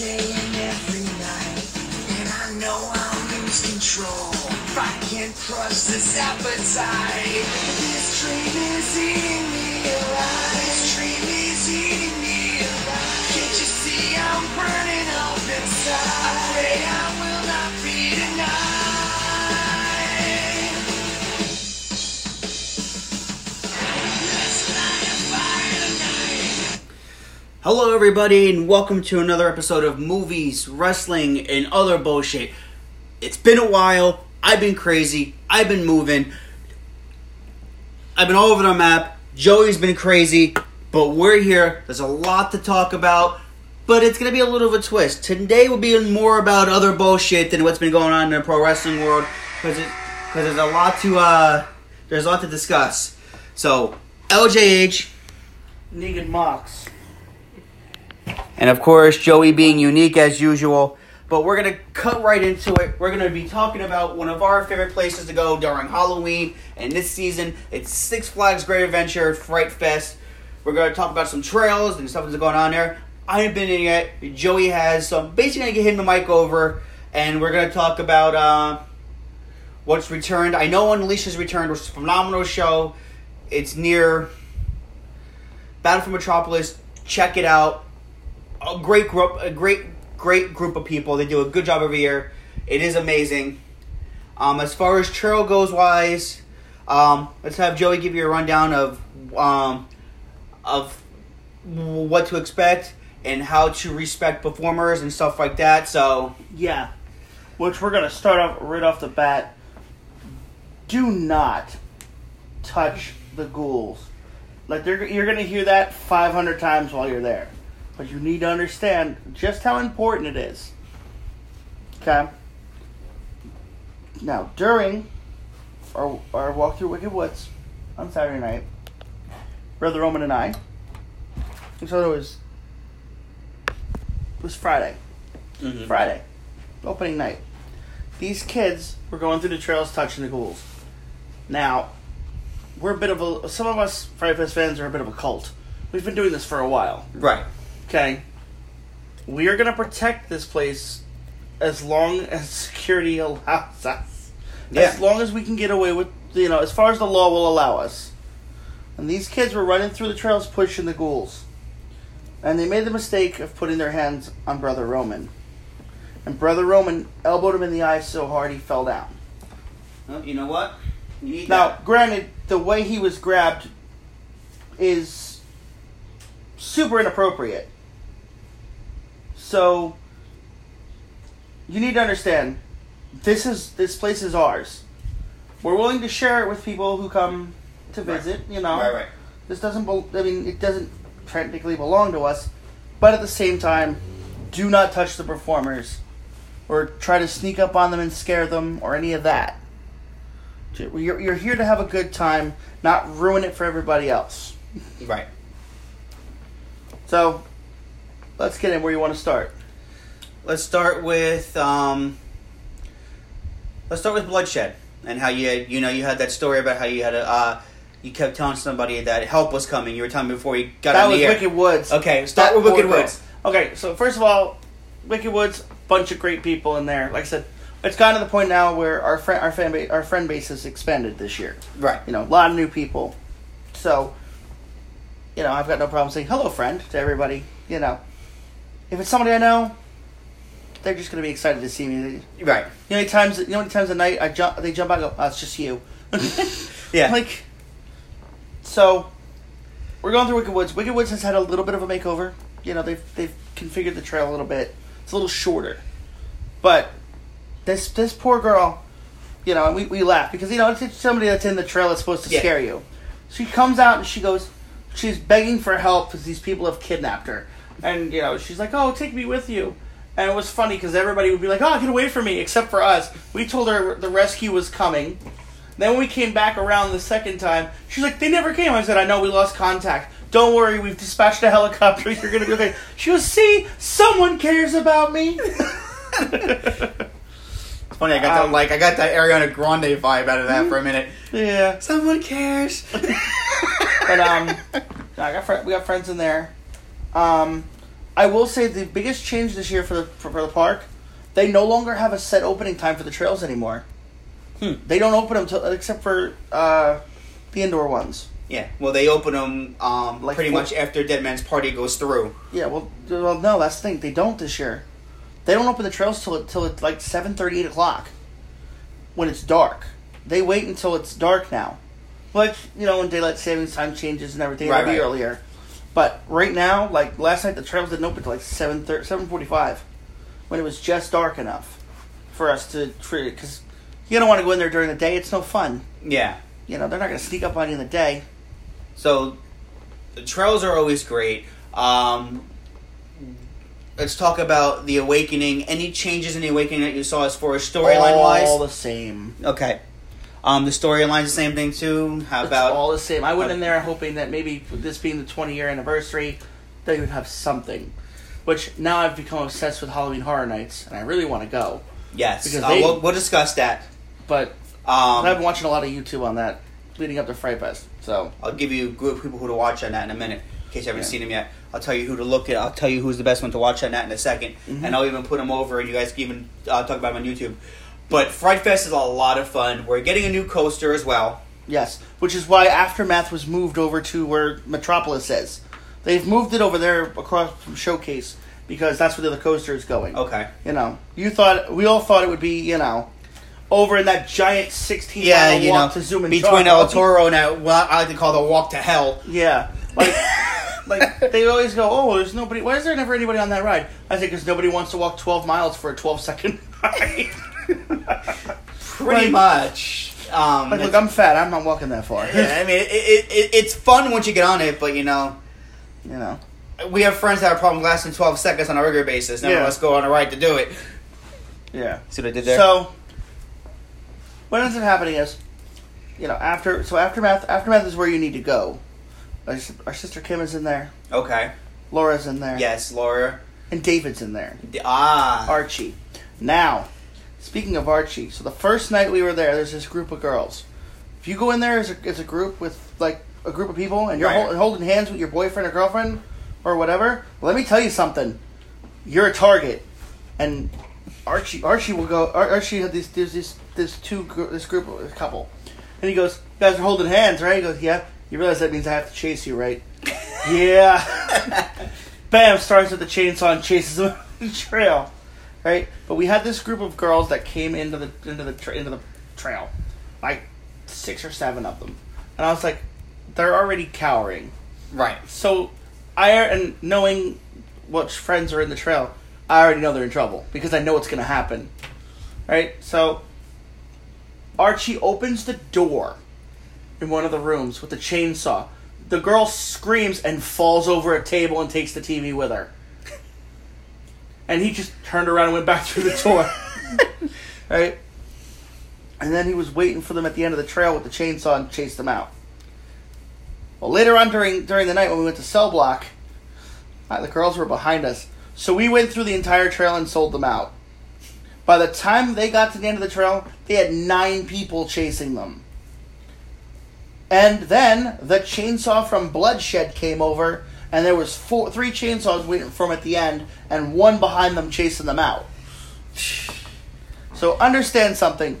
day and every night. And I know I'll lose control if I can't crush this appetite. This dream is eating me alive. This dream is eating me alive. Can't you see I'm burning up inside? I pray I will not be denied. Hello, everybody, and welcome to another episode of Movies, Wrestling, and Other Bullshit. It's been a while. I've been crazy. I've been moving. I've been all over the map. Joey's been crazy, but we're here. There's a lot to talk about, but it's going to be a little of a twist. Today will be more about other bullshit than what's been going on in the pro wrestling world, because there's a lot to uh, there's a lot to discuss. So, LJH, Negan Mox. And of course, Joey being unique as usual. But we're going to cut right into it. We're going to be talking about one of our favorite places to go during Halloween. And this season, it's Six Flags Great Adventure Fright Fest. We're going to talk about some trails and stuff that's going on there. I haven't been in yet. Joey has. So I'm basically going to get him the mic over. And we're going to talk about uh, what's returned. I know Unleashed has returned, which is a phenomenal show. It's near Battle for Metropolis. Check it out a great group, a great, great group of people. They do a good job every year. It is amazing. Um, as far as trail goes, wise, um, let's have Joey give you a rundown of um, of what to expect and how to respect performers and stuff like that. So, Yeah. Which we're gonna start off right off the bat. Do not touch the ghouls. Like you're gonna hear that 500 times while you're there, but you need to understand just how important it is. Okay. Now during our our walk through Wicked Woods on Saturday night, Brother Roman and I. So it was. It was Friday. Mm-hmm. Friday, opening night. These kids were going through the trails touching the ghouls. Now, we're a bit of a. Some of us Fright Fest fans are a bit of a cult. We've been doing this for a while. right, Okay. We are going to protect this place as long as security allows us. Yeah. As long as we can get away with, you know, as far as the law will allow us. And these kids were running through the trails pushing the ghouls. And they made the mistake of putting their hands on Brother Roman. And Brother Roman elbowed him in the eye so hard he fell down. well, you know what? You Now, that. granted, the way he was grabbed is super inappropriate. So you need to understand this is this place is ours. We're willing to share it with people who come to Right. visit, you know. Right, right. This doesn't bel I mean it doesn't technically belong to us, but at the same time, do not touch the performers or try to sneak up on them and scare them or any of that. You're, you're here to have a good time, not ruin it for everybody else. Right. So, let's get in where you want to start. Let's start with um, let's start with bloodshed and how you you know you had that story about how you had a uh, you kept telling somebody that help was coming. You were telling me before you got that on was the air. Wicked Woods. Okay, start That with Wicked. Woods. Okay, so first of all, Wicked Woods, bunch of great people in there. Like I said, it's gotten to the point now where our friend, our fan base, our friend base has expanded this year. Right. You know, a lot of new people. So, you know, I've got no problem saying hello, friend, to everybody. You know, if it's somebody I know, they're just gonna be excited to see me. Right. You know, how many times you know, times a night I jump, they jump out, and go, oh, it's just you. Yeah. Like, so we're going through Wicked Woods. Wicked Woods has had a little bit of a makeover. You know, they've they've configured the trail a little bit. It's a little shorter, but this this poor girl, you know, and we, we laugh because you know it's somebody that's in the trail that's supposed to Yeah. scare you. She comes out and she goes, she's begging for help because these people have kidnapped her, and you know she's like, oh, take me with you. And it was funny because everybody would be like, "Oh, get away from me!" Except for us. We told her the rescue was coming. Then when we came back around the second time, she's like, "They never came." I said, "I know we lost contact. Don't worry, we've dispatched a helicopter. You're gonna be okay." She goes, "See, someone cares about me." it's funny. I got Um, that like I got that Ariana Grande vibe out of that for a minute. Yeah. Someone cares. But um, I got fri- we got friends in there. Um, I will say the biggest change this year for the for, for the park, they no longer have a set opening time for the trails anymore. Hmm. They don't open them till except for uh, the indoor ones. yeah. Well, they open them um, Like pretty four- much after Dead Man's Party goes through. Yeah, well, well, no, that's the thing. They don't this year. They don't open the trails till till it's like seven thirty, eight o'clock. When it's dark, they wait until it's dark now. Like you know, when daylight savings time changes and everything, Right, it'll be right. earlier. But right now, like last night, the trails didn't open till like seven seven forty five, when it was just dark enough for us to treat it. Because you don't want to go in there during the day; it's no fun. Yeah. You know, they're not going to sneak up on you in the day. So the trails are always great. Um, let's talk about the awakening. Any changes in the awakening that you saw as far as storyline wise? all the same. Okay. Um, the storyline's the same thing too. How It's about all the same. I went in there hoping that maybe this being the 20 year anniversary, they would have something. Which now I've become obsessed with Halloween Horror Nights, and I really want to go. yes? because uh, they- we'll, we'll discuss that. But I've been Um, watching a lot of YouTube on that leading up to Fright Fest. So I'll give you a group of people who to watch on that in a minute. In case you haven't Yeah. seen them yet, I'll tell you who to look at. I'll tell you who's the best one to watch on that in a 2nd Mhm. and I'll even put them over, and you guys can even uh, talk about them on YouTube. But Fright Fest is a lot of fun. We're getting a new coaster as well. yes, which is why Aftermath was moved over to where Metropolis is. They've moved it over there across from Showcase because that's where the other coaster is going. Okay. You know, you thought we all thought it would be you know over in that giant 16 Yeah, mile you walk know, to Zoom and between. El Toro and that, what I like to call the walk to hell. Yeah, like like they always go, oh, there's nobody. Why is there never anybody on that ride? I think because nobody wants to walk 12 miles for a 12 second ride. Pretty Like- much. Um, Like, look, I'm fat. I'm not walking that far. yeah, I mean, it, it, it, it's fun once you get on it, but you know, you know. we have friends that have problems lasting 12 seconds on a regular basis. None of Yeah. us go on a ride to do it. Yeah. See what I did there? So, what ends up happening is, you know, after so aftermath aftermath is where you need to go. Our, our sister Kim is in there. okay. Laura's in there. Yes, Laura. And David's in there. Ah. Archie. Now, speaking of Archie, so the first night we were there, there's this group of girls. If you go in there as a, as a group with like a group of people and you're Right. hol- holding hands with your boyfriend or girlfriend or whatever, let me tell you something. You're a target, and Archie Archie will go. Ar- Archie had these there's this this two gr- this group of this couple, and he goes, "You guys are holding hands, right?" He goes, "Yeah." You realize that means I have to chase you, right? yeah. Bam! Starts with the chainsaw and chases him up the trail, right? But we had this group of girls that came into the into the tra- into the trail, like six or seven of them, and I was like, they're already cowering. right. So I and knowing what friends are in the trail, I already know they're in trouble because I know what's gonna happen. Right? So Archie opens the door in one of the rooms with a chainsaw. The girl screams and falls over a table and takes the TV with her. And he just turned around and went back through the door. right? And then he was waiting for them at the end of the trail with the chainsaw and chased them out. Well, later on during during the night when we went to Cell Block, the girls were behind us, so we went through the entire trail and sold them out. By the time they got to the end of the trail, they had nine people chasing them. And then the chainsaw from Bloodshed came over, and there was four, three chainsaws waiting for them at the end, and one behind them chasing them out. So understand something.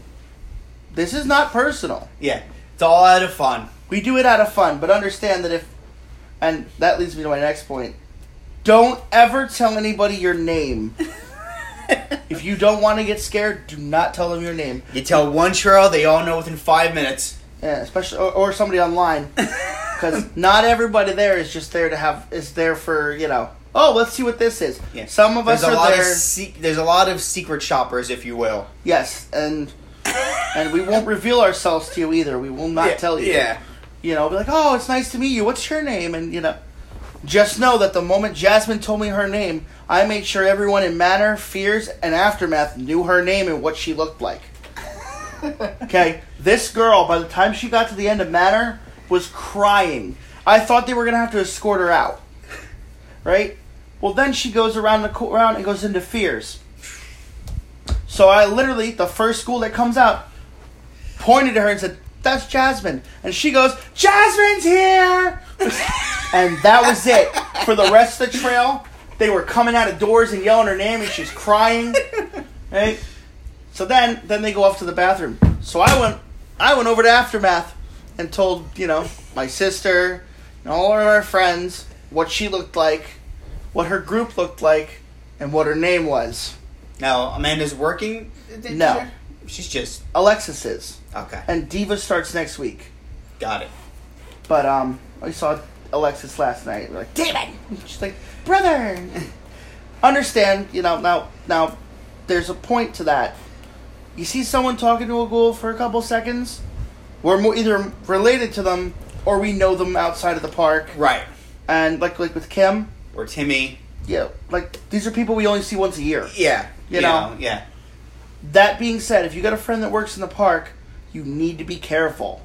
This is not personal. Yeah. It's all out of fun. We do it out of fun, but understand that if, and that leads me to my next point. Don't ever tell anybody your name. if you don't want to get scared, do not tell them your name. You tell one trail, they all know within five minutes. Yeah, especially or, or somebody online, because not everybody there is just there to have is there for you know. Oh, let's see what this is. Yeah. Some of There's us a are lot there. of se- there's a lot of secret shoppers, if you will. yes, and and we won't reveal ourselves to you either. We will not yeah, tell you. Yeah. you know, be like, oh, it's nice to meet you. What's your name? And, you know, just know that the moment Jasmine told me her name, I made sure everyone in Manor, Fears, and Aftermath knew her name and what she looked like. okay, this girl, by the time she got to the end of Manor, was crying. I thought they were going to have to escort her out. Right? Well, then she goes around the around and goes into Fears. So So I literally, the first school that comes out, pointed to her and said, "That's Jasmine," and she goes, "Jasmine's here," and that was it for the rest of the trail. They were coming out of doors and yelling her name, and she's crying. Right. So then, then they go off to the bathroom. So I went, I went over to aftermath and told you know my sister and all of our friends what she looked like, what her group looked like, and what her name was. Now Amanda's working. No. she's just Alexis is, okay. and Diva starts next week. Got it. But um, I saw Alexis last night. We're like, David. She's like, brother. Understand? You know now. Now, there's a point to that. You see someone talking to a ghoul for a couple seconds, we're mo- either related to them or we know them outside of the park. Right. And like like with Kim, Or Timmy. yeah, like these are people we only see once a year. Yeah. You know. Yeah. That being said, if you got a friend that works in the park, you need to be careful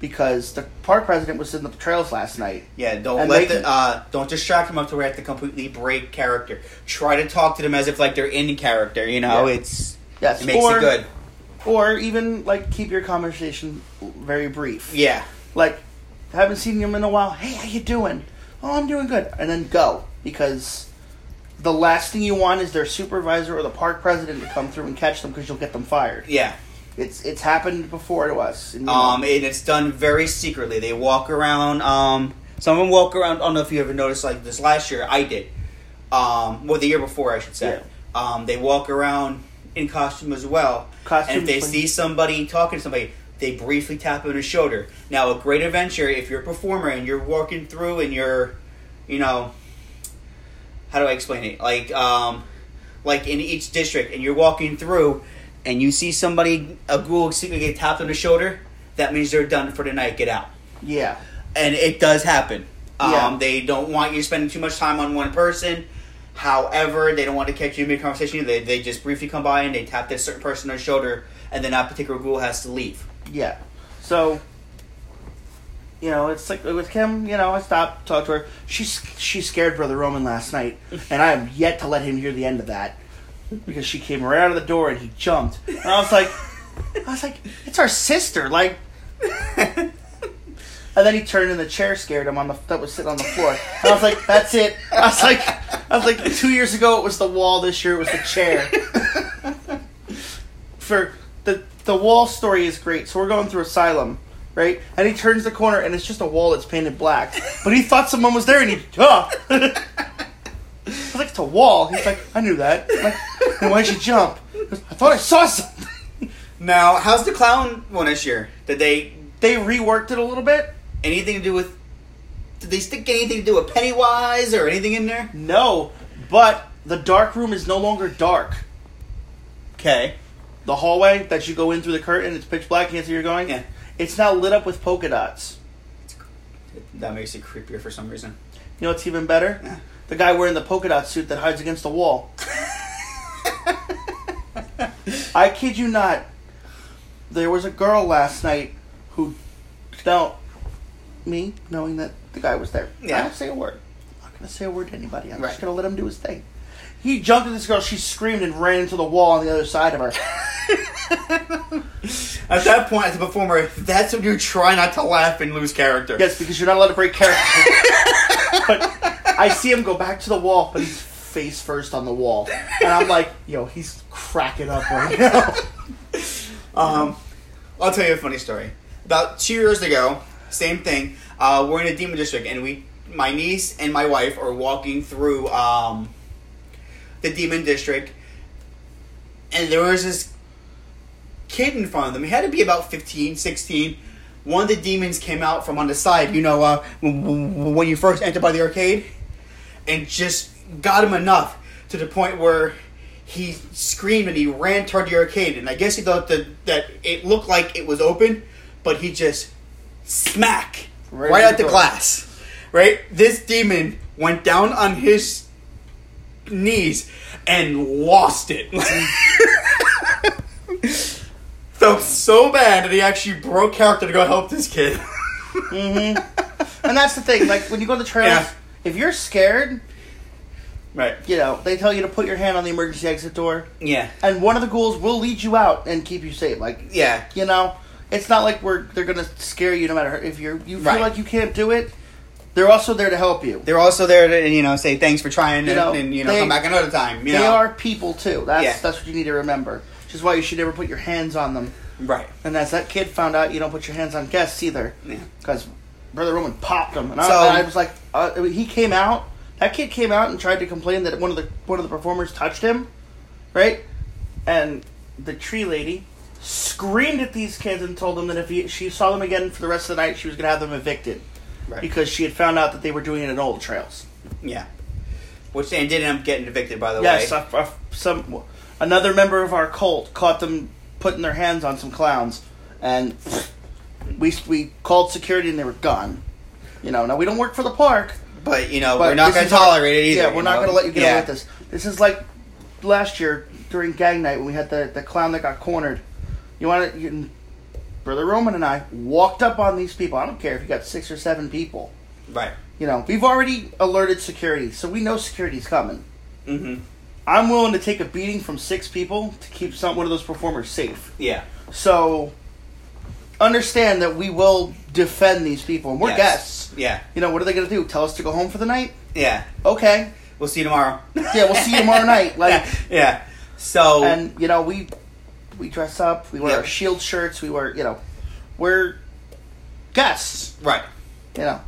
because the park president was in the trails last night. Yeah, don't And let the uh, don't distract them up to where they have to completely break character. Try to talk to them as if like they're in character. You know, Yeah. it's Yes, it makes or, it good. Or even like keep your conversation very brief. Yeah, Like, haven't seen him in a while. Hey, how you doing? Oh, I'm doing good. And then go because the last thing you want is their supervisor or the park president to come through and catch them because you'll get them fired. yeah. It's it's happened before to us. And, Um, know, and it's done very secretly. They walk around. Um, some of them walk around. I don't know if you ever noticed. Like this last year, I did. Um, well, the year before, I should say. Um, they walk around in costume as well. Costumes and if they see somebody talking to somebody, they briefly tap on the shoulder. Now, a great adventure if you're a performer and you're walking through and you're, you know, how do I explain it? Like, um, like in each district, and you're walking through, and you see somebody a ghoul get tapped on the shoulder. That means they're done for the night. Get out yeah, and it does happen. Um, Yeah. They don't want you spending too much time on one person. However, they don't want to catch you mid conversation. They, they just briefly come by and they tap this certain person on the shoulder, and then that particular ghoul has to leave. yeah. So. You know, it's like with Kim. You know, I stopped, talked to her. She's she scared Brother Roman last night, and I am yet to let him hear the end of that because she came right out of the door and he jumped, and I was like, I was like, it's our sister, like. And then he turned and the chair scared him on the that was sitting on the floor. And I was like, that's it. I was like, I was like, two years ago it was the wall. This year it was the chair. For the the wall story is great. So we're going through Asylum, right? And he turns the corner and it's just a wall that's painted black. But he thought someone was there and he, oh. I was like, it's a wall. He's like, I knew that. I'm like, then why'd you jump? Goes, I thought I saw something. Now, how's the clown one this year? Did they They reworked it a little bit. Anything to do with? Did they stick anything to do with Pennywise or anything in there? No, but the dark room is no longer dark. Okay. The hallway that you go in through the curtain, it's pitch black, can't see where you're going. Yeah. It's now lit up with polka dots. That makes it creepier for some reason. You know what's even better? Yeah. The guy wearing the polka dot suit that hides against the wall. I kid you not. There was a girl last night who, now, me knowing that the guy was there, Yeah. I don't say a word. I'm not gonna say a word to anybody. I'm Right. just gonna let him do his thing. He jumped at this girl. She screamed and ran into the wall on the other side of her. At that point, as a performer, that's when you try not to laugh and lose character. Yes, because you're not allowed to break character. but I see him go back to the wall, but he's face first on the wall, and I'm like, yo, he's cracking up right now. Um, I'll tell you a funny story. About two years ago, same thing. Uh, we're in a demon district, and we, my niece and my wife, are walking through um, the demon district, and there was this kid in front of them. He had to be about 15, 16. One of the demons came out from on the side. You know, uh, when you first enter by the arcade, and just got him enough to the point where he screamed and he ran toward the arcade. And I guess he thought that, that it looked like it was open, but he just smack Right right, at the the glass. Right? This demon went down on his knees and lost it. Felt so bad that he actually broke character to go help this kid. Mm-hmm. And that's the thing. Like when you go to the trails, Yeah. if you're scared, Right. You know, they tell you to put your hand on the emergency exit door, Yeah. and one of the ghouls will lead you out and keep you safe. Like, Yeah. you know, it's not like we're they're gonna scare you no matter if you're you feel Right. like you can't do it. They're also there to help you. They're also there to you know say thanks for trying You and, know, and you know they- come back another time. You they know. are people too. That's Yeah. that's what you need to remember. Which is why you should never put your hands on them. right. And as that kid found out, you don't put your hands on guests either, Yeah. because Brother Roman popped him. And I, So- I was like, uh, I mean, he came out. That kid came out and tried to complain that one of the one of the performers touched him, right? And the tree lady screamed at these kids and told them that if he, she saw them again for the rest of the night, she was going to have them evicted Right. because she had found out that they were doing it in old trails. Yeah. Which they ended up getting evicted by the Yes, way. a, some another member of our cult caught them putting their hands on some clowns, and we we called security and they were gone. You know, now we don't work for the park, But you know but we're not going to our- tolerate it either. Yeah, we're not going to let you get yeah. away with this. This is like last year during gang night when we had the the clown that got cornered. You want to? You, Brother Roman and I walked up on these people. I don't care if you got six or seven people. Right. You know, we've already alerted security, so we know security's coming. hmm I'm willing to take a beating from six people to keep some one of those performers safe. Yeah. So understand that we will defend these people, and we're Yes. guests. Yeah. You know, what are they going to do? Tell us to go home for the night? Yeah. Okay. We'll see you tomorrow. Yeah, we'll see you tomorrow night. Like, yeah. So and you know, we we dress up. We wear Yeah. our shield shirts. We wear, you know, we're guests. right. You know,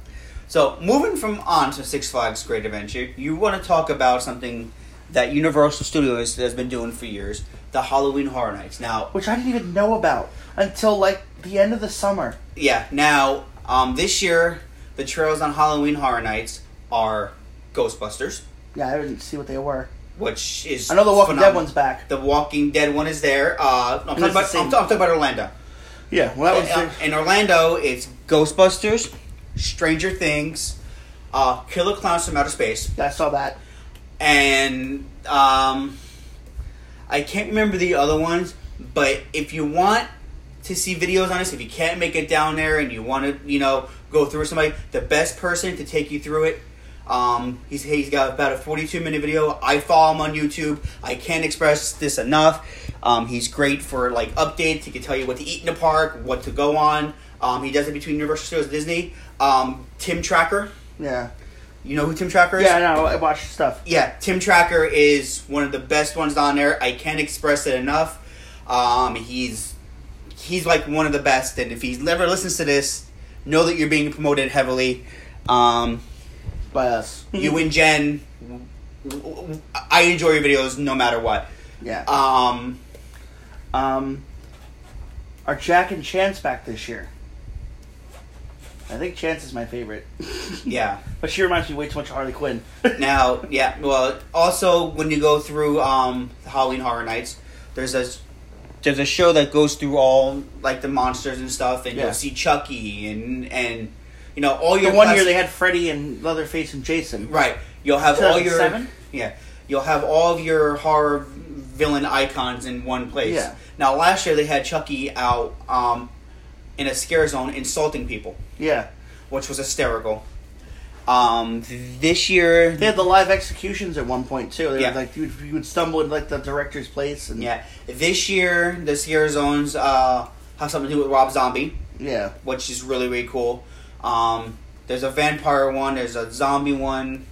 So moving from on to Six Flags Great Adventure, you want to talk about something that Universal Studios has been doing for years, the Halloween Horror Nights. Now, which I didn't even know about until like the end of the summer. yeah, now um, this year the trails on Halloween Horror Nights are Ghostbusters, Yeah, I didn't see what they were. Which is I know the Walking Dead one's back. The Walking Dead one is there. Uh, I'm, talking about, I'm, I'm talking about Orlando. Yeah, well, that was Uh, in Orlando, it's Ghostbusters, Stranger Things, uh, Killer Clowns from Outer Space, I saw that. and um, I can't remember the other ones. But if you want to see videos on this, if you can't make it down there and you want to, you know, go through with somebody, the best person to take you through it. Um, he's he's got about a 42 minute video. I follow him on YouTube. I can't express this enough. Um, he's great for like updates. He can tell you what to eat in the park, what to go on. Um, he does it between Universal Studios and Disney. Um, Tim Tracker, Yeah. you know who Tim Tracker is? Yeah, I know. I watch stuff. Yeah, Tim Tracker is one of the best ones on there. I can't express it enough. Um, he's he's like one of the best, and if he never listens to this, know that you're being promoted heavily. Um, by us. you and Jen, I enjoy your videos no matter what. Yeah. Um, Um, are Jack and Chance back this year? I think Chance is my favorite, yeah. but she reminds me way too much of Harley Quinn. Now, yeah. Well, also when you go through um, Halloween Horror Nights, there's a there's a show that goes through all like the monsters and stuff, and Yeah. you'll see Chucky and and you know all the your one year they had Freddy and Leatherface and Jason. right. You'll have all your 2007? yeah. You'll have all of your horror villain icons in one place. Yeah. Now, last year they had Chucky out um, in a scare zone insulting people, Yeah, which was hysterical. Um, this year, they had the live executions at one point too. They Yeah. would, like you would, you would stumble into like the director's place and Yeah, this year the scare Zones uh, have something to do with Rob Zombie, yeah, which is really really cool. Um, there's a vampire one, there's a zombie one.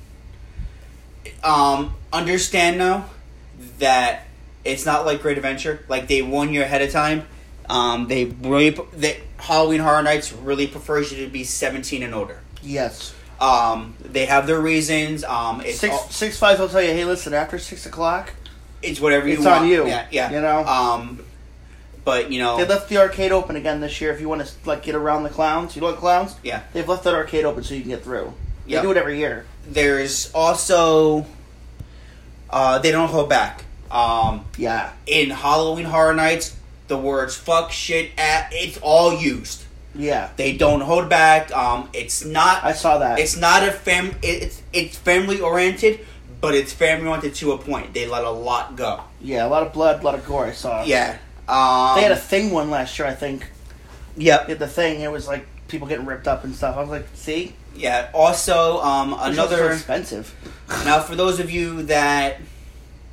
Um, understand now that it's not like Great Adventure. Like they warn you ahead of time. Um, they really they, Halloween Horror Nights really prefers you to be 17 and older. yes. Um, they have their reasons. Um, it's Six all- six five will tell you, hey, listen, after six o'clock, it's whatever you It's want. on you, Yeah, yeah. you know? Um, but you know, they left the arcade open again this year. If you want to like get around the clowns, you know what clowns? yeah. They've left that arcade open so you can get through. They do it every year. there's also uh, they don't hold back. Um, Yeah, in Halloween Horror Nights, the words "fuck," "shit," at it's all used. yeah. They don't hold back. Um, it's not. I saw that. It's not a fam. It's it's family oriented, but it's family oriented to a point. They let a lot go. yeah, a lot of blood, a lot of gore. I saw. Yeah. Um, They had a thing one last year, I think. Yep. The thing. It was like people getting ripped up and stuff. I was like, see, Yeah. Also, um, another expensive. Now, for those of you that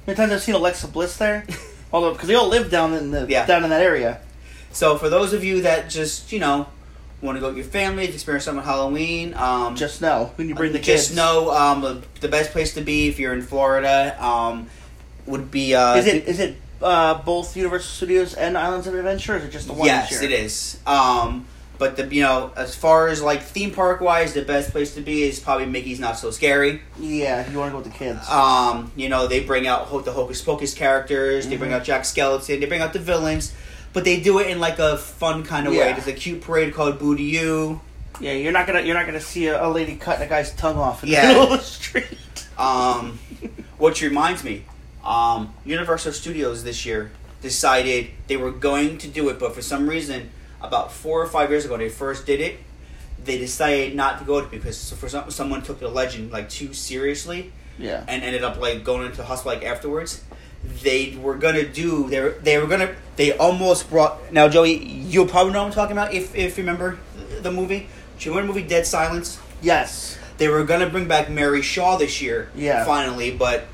many times I've seen Alexa Bliss there, although because they all live down in the Yeah. down in that area. So for those of you that just you know want to go with your family to experience something Halloween, um, Just know when you bring the kids. just know um, the, the best place to be if you're in Florida um, would be. Uh, Is it is it uh, both Universal Studios and Islands of Adventure, or is it just the one yes, it is. Um, but the you know as far as like theme park wise, the best place to be is probably Mickey's Not So Scary. Yeah, you want to go with the kids. Um, you know they bring out the Hocus Pocus characters, they bring Mhm. out Jack Skellington, they bring out the villains. But they do it in like a fun kind of way. Yeah. There's a cute parade called Boo to You. yeah, you're not gonna you're not gonna see a, a lady cutting a guy's tongue off in Yeah. the middle of the street. Um, which reminds me, um, Universal Studios this year decided they were going to do it, but for some reason, about four or five years ago, they first did it. They decided not to go to it because for some, someone took the legend like too seriously Yeah. and ended up like going into the hospital like afterwards. They were gonna do they were, they were gonna they almost brought now Joey you'll probably know what I'm talking about if if you remember the movie. Do you remember the movie Dead Silence? Yes. They were gonna bring back Mary Shaw this year, Yeah. finally, but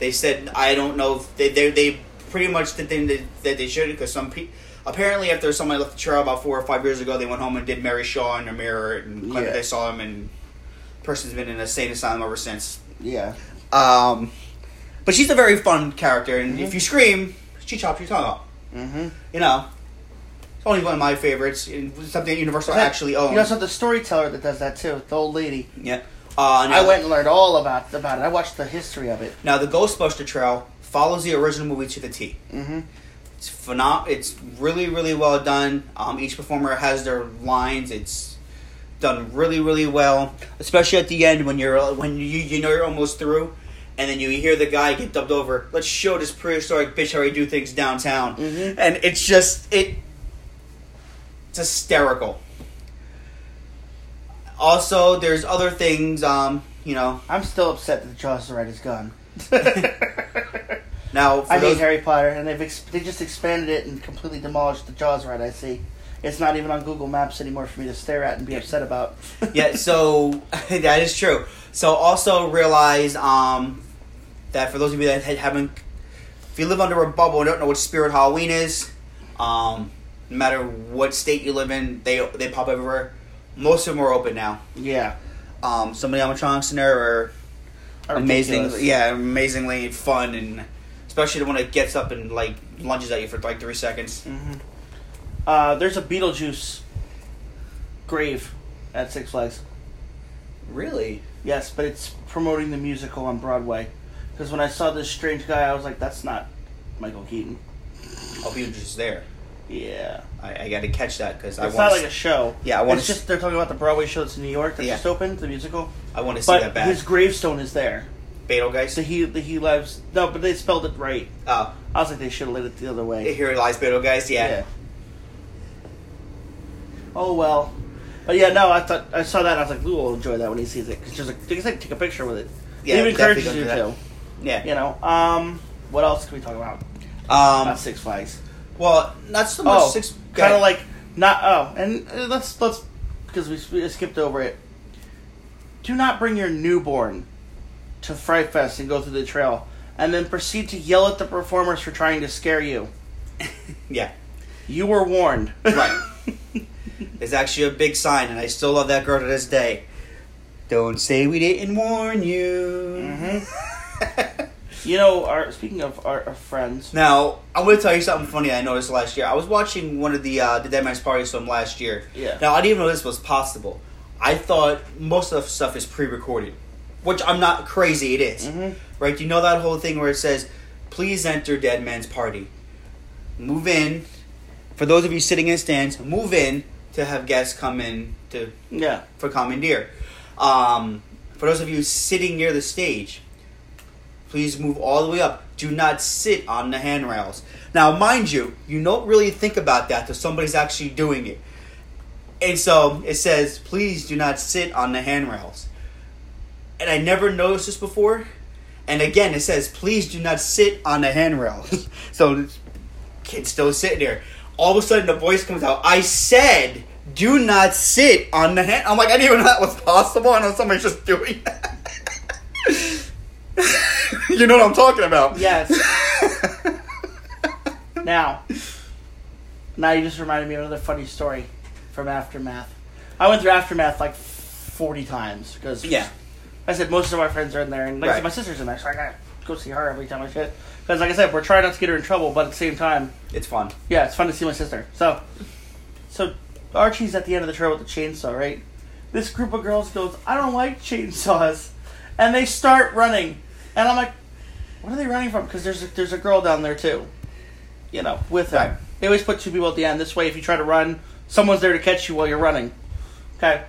they said I don't know if they they, they pretty much did thing that, that they should because some people apparently after somebody left the trail about four or five years ago they went home and did Mary Shaw in the mirror and Yeah. they saw him and person's been in a sane asylum ever since. Yeah. Um, but she's a very fun character and Mhm. if you scream, she chops your tongue off. Mm-hmm. You know, it's only one of my favorites. and Something that Universal actually owns. You also have the storyteller that does that too. The old lady. yeah. Uh, now- I went and learned all about about it. I watched the history of it. Now the Ghostbuster Trail follows the original movie to the T. Mm-hmm. It's phenom- It's really, really well done. Um, each performer has their lines. It's done really, really well. Especially at the end when you're when you you know you're almost through, and then you hear the guy get dubbed over. Let's show this prehistoric bitch how he do things downtown, mm-hmm. and it's just it. It's hysterical. Also, there's other things. Um, you know. I'm still upset that the Jaws the Ride is gone. Now, for I those, hate Harry Potter, and they've ex- they just expanded it and completely demolished the Jaws ride. I see. It's not even on Google Maps anymore for me to stare at and be upset about. yeah, so that is true. So also realize um, that for those of you that haven't, if you live under a bubble and don't know what Spirit Halloween is, um, no matter what state you live in, they they pop everywhere. Most of them are open now. yeah, Um, some of the animatronics in there are amazing. Yeah, amazingly fun and especially the one that gets up and like lunges at you for like three seconds. hmm Uh, there's a Beetlejuice grave at Six Flags. Really? Yes, but it's promoting the musical on Broadway. Because when I saw this strange guy, I was like, "That's not Michael Keaton." I'll be just there. Yeah, I, I got to catch that because I want. it's not like a show. Yeah, I wanna It's just they're talking about the Broadway show that's in New York that Yeah. just opened, the musical. I want to see that But his gravestone is there. Betelgeuse. So he the he lives. No, but they spelled it right. Oh, I was like, they should have lit it the other way. here lies Betelgeuse. Yeah. Oh well. But yeah, no, I thought I saw that. and I was like, Lou will enjoy that when he sees it because just like, just like take a picture with it. Yeah, it even definitely encourages you gonna do Yeah. You know. Um. What else can we talk about? About Um. Six Flags. Well, not so much Oh, six. kind of like not. Oh, and uh, let's let's because we, we skipped over it. Do not bring your newborn to Fright Fest and go through the trail, and then proceed to yell at the performers for trying to scare you. Yeah. You were warned. Right. There's actually a big sign, and I still love that girl to this day. Don't say we didn't warn you. Mhm. You know, our speaking of our, our friends. now, I'm going to tell you something funny I noticed last year. I was watching one of the uh, the Dead Man's Parties from last year. Yeah. Now, I didn't even know this was possible. I thought most of the stuff is pre-recorded, which I'm not crazy. It is. Mhm. right? You know that whole thing where it says, "Please enter Dead Man's Party." Move in. For those of you sitting in stands, move in to have guests come in to Yeah. for commandeer. Um, for those of you sitting near the stage, please move all the way up. Do not sit on the handrails. Now, mind you, you don't really think about that till somebody's actually doing it. And so it says, please do not sit on the handrails. And I never noticed this before. And again, it says, please do not sit on the handrails. so kid's still sitting there. All of a sudden, the voice comes out. I said, do not sit on the hand. I'm like, I didn't even know that was possible. I know somebody's just doing that. you know what I'm talking about. Yes. now, now you just reminded me of another funny story from Aftermath. I went through Aftermath like forty times because Yeah. I said most of my friends are in there, and like I said, my sister's in there, so I gotta go see her every time I shit. Because like I said, we're trying not to get her in trouble, but at the same time, It's fun. yeah, it's fun to see my sister. So, so Archie's at the end of the trail with the chainsaw, right? This group of girls goes, I don't like chainsaws, and they start running, and I'm like, what are they running from? Because there's a, there's a girl down there too, you know, with them. Right. They always put two people at the end. This way, if you try to run, someone's there to catch you while you're running. Okay.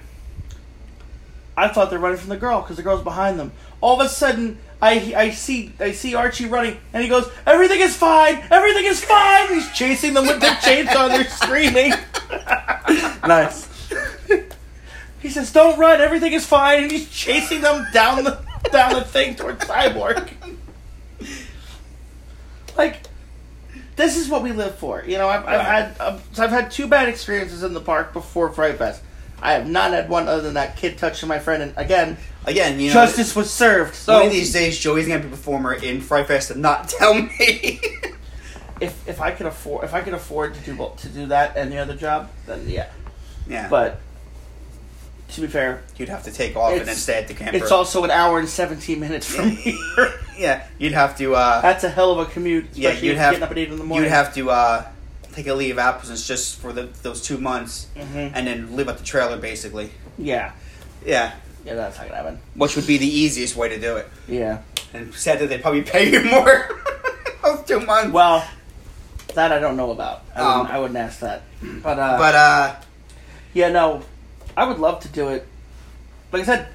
I thought they're running from the girl because the girl's behind them. All of a sudden, I I see I see Archie running, and he goes, "Everything is fine, everything is fine." He's chasing them with the chainsaw. They're screaming. nice. he says, "Don't run, everything is fine," and he's chasing them down the down the thing towards Cyborg. Like, this is what we live for. You know, I've, I've had um, so I've had two bad experiences in the park before Fright Fest. I have not had one other than that kid touching my friend, and again, Again, you know, justice was served. So one of these days, Joey's gonna be a performer in Fright Fest and not tell me. if if I could afford if I could afford to do to do that and the other job, then yeah. yeah, But to be fair, you'd have to take off and then It's- stay at the camper. it's also an hour and seventeen minutes from here. yeah, you'd have to. Uh, That's a hell of a commute. yeah, Especially you'd have. getting up at eight in the morning. You'd have to uh, take a leave of absence just for the, those two months, Mhm. and then live at the trailer, basically. Yeah, Yeah, yeah, that's not gonna happen. which would be the easiest way to do it. Yeah. And said that they'd probably pay you more. those two months. Well, that I don't know about. I wouldn't, Um, I wouldn't ask that. But uh, but uh, yeah, no, I would love to do it. Like I said,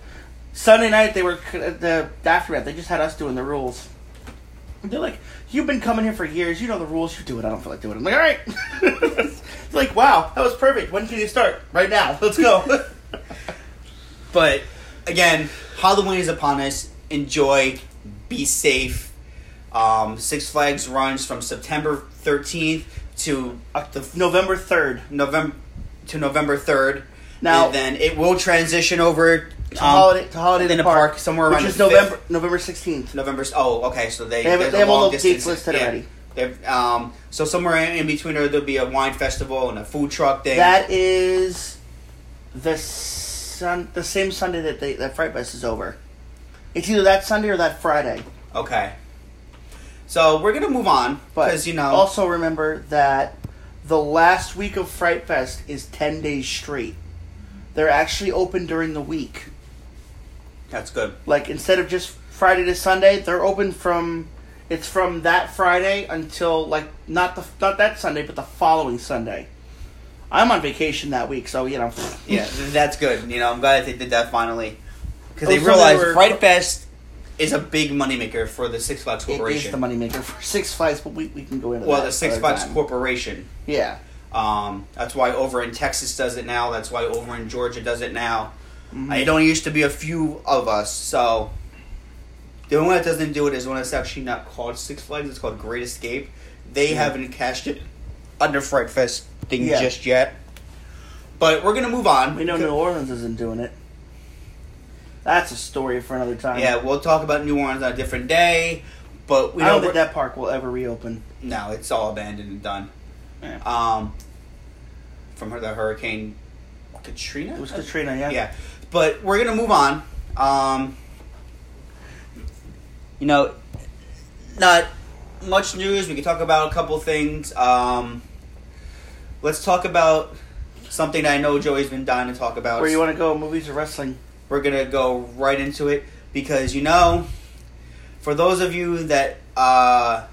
Sunday night they were the aftermath. They just had us doing the rules. They're like, "You've been coming here for years. You know the rules. You do it. I don't feel like doing it." I'm like, "All right." it's like, "Wow, that was perfect. When can you start? Right now. Let's go." But again, Halloween is upon us. Enjoy, be safe. Um, Six Flags runs from September 13th to November third. November to November 3rd. Now- And then it will transition over To holiday to holiday in the park, somewhere which around is November 5th. November sixteenth. November. Oh, okay. So they They have- they a have all the dates listed yeah. already. Um, so somewhere in between there, there'll be a wine festival and a food truck thing. That is the sun the same Sunday that they that Fright Fest is over. It's either that Sunday or that Friday. okay. So we're gonna move on But because you know also remember that the last week of Fright Fest is ten days straight. They're actually open during the week. that's good. Like instead of just Friday to Sunday, they're open from it's from that Friday until like not the not that Sunday, but the following Sunday. I'm on vacation that week, so you know. Yeah, that's good. You know, I'm glad that they did that finally because Oh, they realized they were- Fright Fest is a big moneymaker for the Six Flags It is Corporation. the moneymaker for Six Flags, but we, we can go into well, that the Six Flags time. Corporation. Yeah. Um, that's why over in Texas does it now. That's why over in Georgia does it now. Mhm. Uh, It only used to be a few of us, so the only one that doesn't do it is one that's actually not called Six Flags. It's called Great Escape. They Yeah. haven't cashed it under Fright Fest thing Yeah. just yet. But we're gonna move on. We know New Orleans isn't doing it. That's a story for another time. Yeah, we'll talk about New Orleans on a different day. But we I know don't think that park will ever reopen. no, it's all abandoned and done. Yeah. Um, from her, the Hurricane Katrina. It was Katrina, yeah. Yeah, but we're gonna move on. Um, you know, not much news. We can talk about a couple things. Um, let's talk about something that I know Joey's been dying to talk about. Where you want to go, movies or wrestling? we're gonna go right into it because you know, for those of you that uh,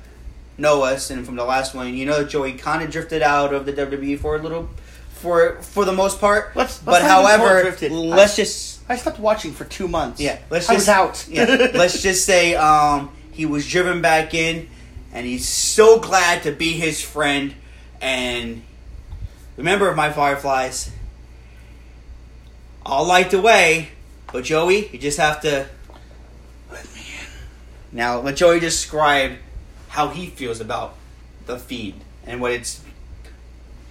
know us and from the last one, you know Joey kind of drifted out of the WWE for a little, for for the most part. Let's- but let's not even call it however, let's just I stopped watching for two months. yeah, let's I just was out. yeah, let's just say um, he was driven back in, and he's so glad to be his friend. And remember, my fireflies, I'll light the way, but Joey, you just have to Let me in. now let Joey describe how he feels about the Fiend and what it's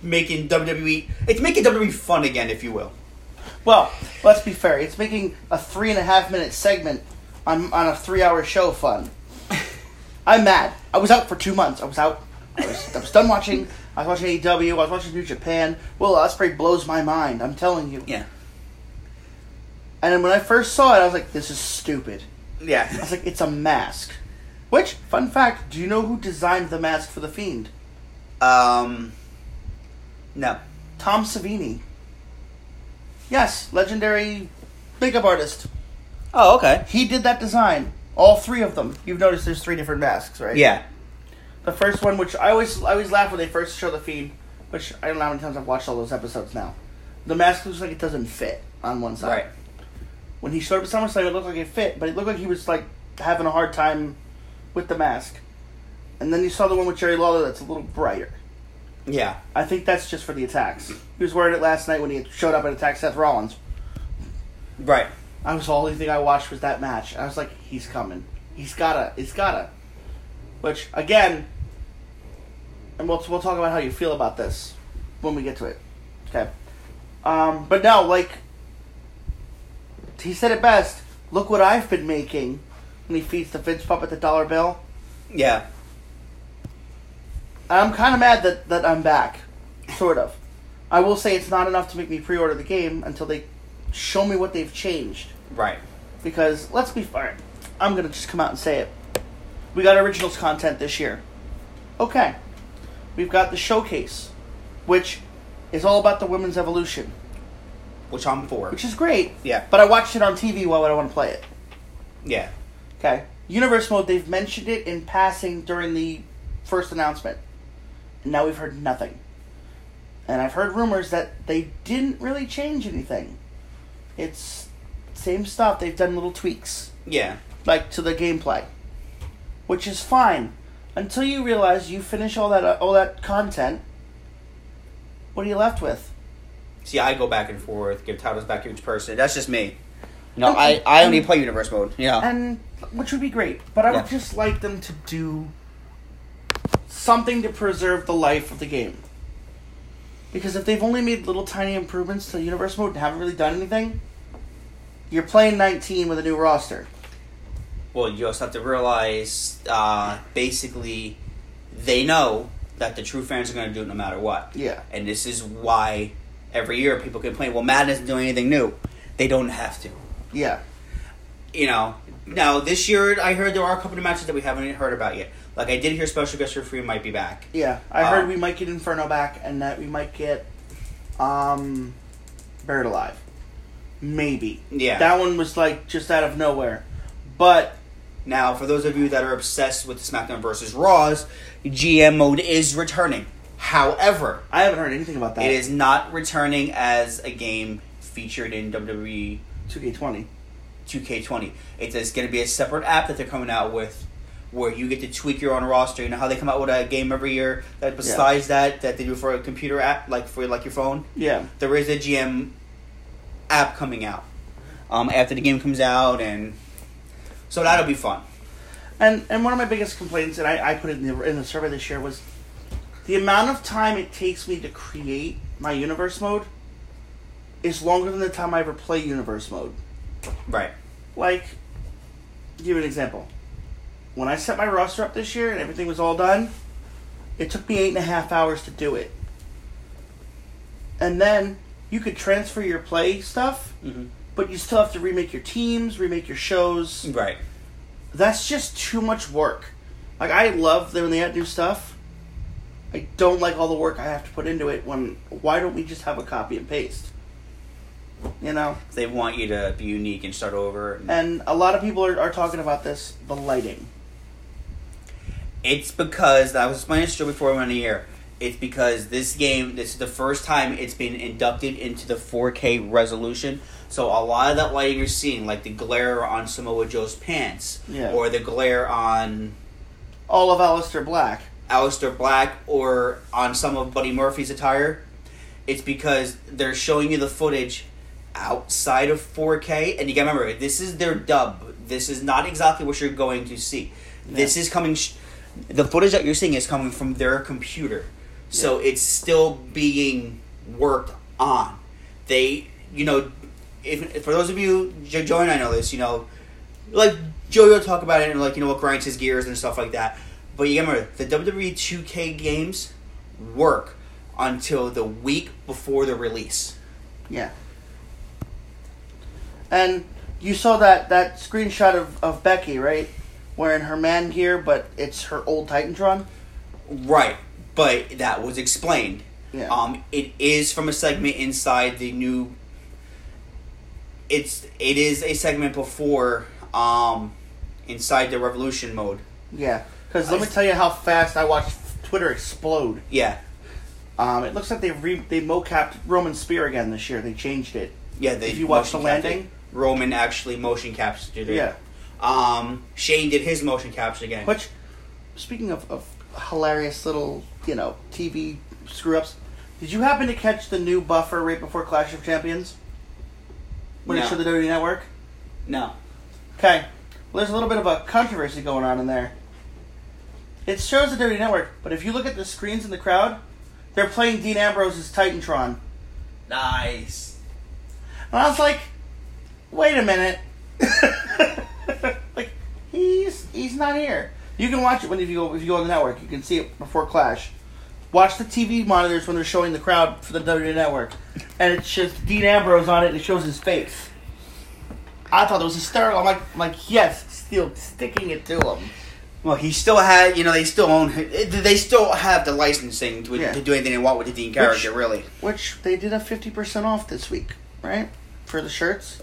making WWE. It's making WWE fun again, if you will. Well, let's be fair. It's making a three and a half minute segment on on a three hour show fun. I'm mad. I was out for two months. I was out. I was, I was done watching. I was watching AEW. I was watching New Japan. Will Ospreay blows my mind. I'm telling you. Yeah. And then when I first saw it, I was like, "This is stupid." Yeah. I was like, "It's a mask." Which, fun fact, do you know who designed the mask for the Fiend? um. No. Tom Savini. Yes, legendary makeup artist. Oh, okay. He did that design. All three of them. You've noticed there's three different masks, right? Yeah. The first one, which I always I always laugh when they first show the Fiend, which I don't know how many times I've watched all those episodes now. The mask looks like it doesn't fit on one side. Right. When he showed up at SummerSlam, it looked like it fit, but it looked like he was like having a hard time with the mask. And then you saw the one with Jerry Lawler that's a little brighter. Yeah. I think that's just for the attacks. He was wearing it last night when he showed up and attacked Seth Rollins. Right. I was the only thing I watched was that match. I was like, he's coming. He's gotta. He's gotta. Which again, and we'll we'll talk about how you feel about this when we get to it. Okay. Um, but no, like he said it best. Look what I've been making. When he feeds the Vince puppet the dollar bill. Yeah. I'm kind of mad that, that I'm back. Sort of. I will say it's not enough to make me pre-order the game until they show me what they've changed. Right. Because let's be fair, I'm gonna just come out and say it. We got originals content this year. Okay, we've got the showcase, which is all about the women's evolution, Which I'm for. which is great. Yeah. But I watched it on TV. Why would I want to play it? Yeah. Okay, universe mode. They've mentioned it in passing during the first announcement, and now we've heard nothing. And I've heard rumors that they didn't really change anything. It's same stuff. They've done little tweaks. Yeah. like to the gameplay, which is fine until you realize you finish all that uh, all that content. What are you left with? See, I go back and forth, give titles back to each person. That's just me. No, And- I, I only play universe mode. Yeah. And which would be great, but I would just like them to do something to preserve the life of the game. Because if they've only made little tiny improvements to the universe mode and haven't really done anything, you're playing 19 with a new roster. Well, you also have to realize, uh, basically, they know that the true fans are going to do it no matter what. Yeah. And this is why every year people complain, well, Madden isn't doing anything new. They don't have to. Yeah. You know, now this year I heard there are a couple of matches that we haven't heard about yet. Like I did hear Special Guest Referee might be back. Yeah, I heard Um, we might get Inferno back, and that we might get um, Buried Alive. Maybe. Yeah. That one was like just out of nowhere, but Now, for those of you that are obsessed with SmackDown versus Raws, GM mode is returning. However, I haven't heard anything about that. it is not returning as a game featured in WWE 2K20. 2K20. It's going to be a separate app that they're coming out with where you get to tweak your own roster. You know how they come out with a game every year that besides that that they do for a computer app like for like your phone? Yeah. There is a GM app coming out. Um, after the game comes out and so that'll be fun. And and one of my biggest complaints, and I, I put it in the in the survey this year, was the amount of time it takes me to create my universe mode is longer than the time I ever play universe mode. Right. Like, give you an example. When I set my roster up this year and everything was all done, it took me eight and a half hours to do it. And then you could transfer your play stuff, Mm-hmm. but you still have to remake your teams, remake your shows. Right. That's just too much work. Like I love when they add new stuff. I don't like all the work I have to put into it. When why don't we just have a copy and paste? You know. They want you to be unique and start over. And a lot of people are, are talking about this the lighting. It's because I was explaining this to before we went on the air. It's because this game, this is the first time it's been inducted into the 4K resolution. So a lot of that lighting you're seeing, like the glare on Samoa Joe's pants, Yeah. or the glare on All of Aleister Black. Aleister Black, or on some of Buddy Murphy's attire, it's because they're showing you the footage outside of 4K. And you gotta remember, this is their dub. This is not exactly what you're going to see. This is coming. Sh- the footage that you're seeing is coming from their computer, so it's still being worked on. They, you know, if, if for those of you, Jo- Joe and I know this, you know, like Joey will talk about it and like you know what grinds his gears and stuff like that. But you remember the WWE 2K games work until the week before the release. Yeah. And you saw that that screenshot of, of Becky, right? Wearing her man gear, but it's her old Titantron. Right, but that was explained. Yeah. Um, it is from a segment inside the new. It's it is a segment before um, inside the Revolution mode. Yeah. Because let me tell you how fast I watched Twitter explode. Yeah, Um, it looks like they re- they mocapped Roman Spear again this year. They changed it. yeah. They If you watch the landing? Roman actually motion captured it. Yeah. Um, Shane did his motion capture again. Which, speaking of, of hilarious little, you know, TV screw ups, did you happen to catch the new buffer right before Clash of Champions? When No. it showed the WWE Network? no. Okay. Well, there's a little bit of a controversy going on in there. It shows the WWE Network, but if you look at the screens in the crowd, they're playing Dean Ambrose's Titantron. Nice. And I was like, wait a minute. like, he's he's not here. You can watch it when if you go if you go on the network, you can see it before Clash. Watch the TV monitors when they're showing the crowd for the WWE Network, and it shows Dean Ambrose on it. and It shows his face. I thought it was hysterical. I'm like, I'm like, yes, still sticking it to him. Well, he still had, you know, they still own, they still have the licensing to, Yeah. to do anything they want with the Dean character, really. Which they did a fifty percent off this week, right? For the shirts.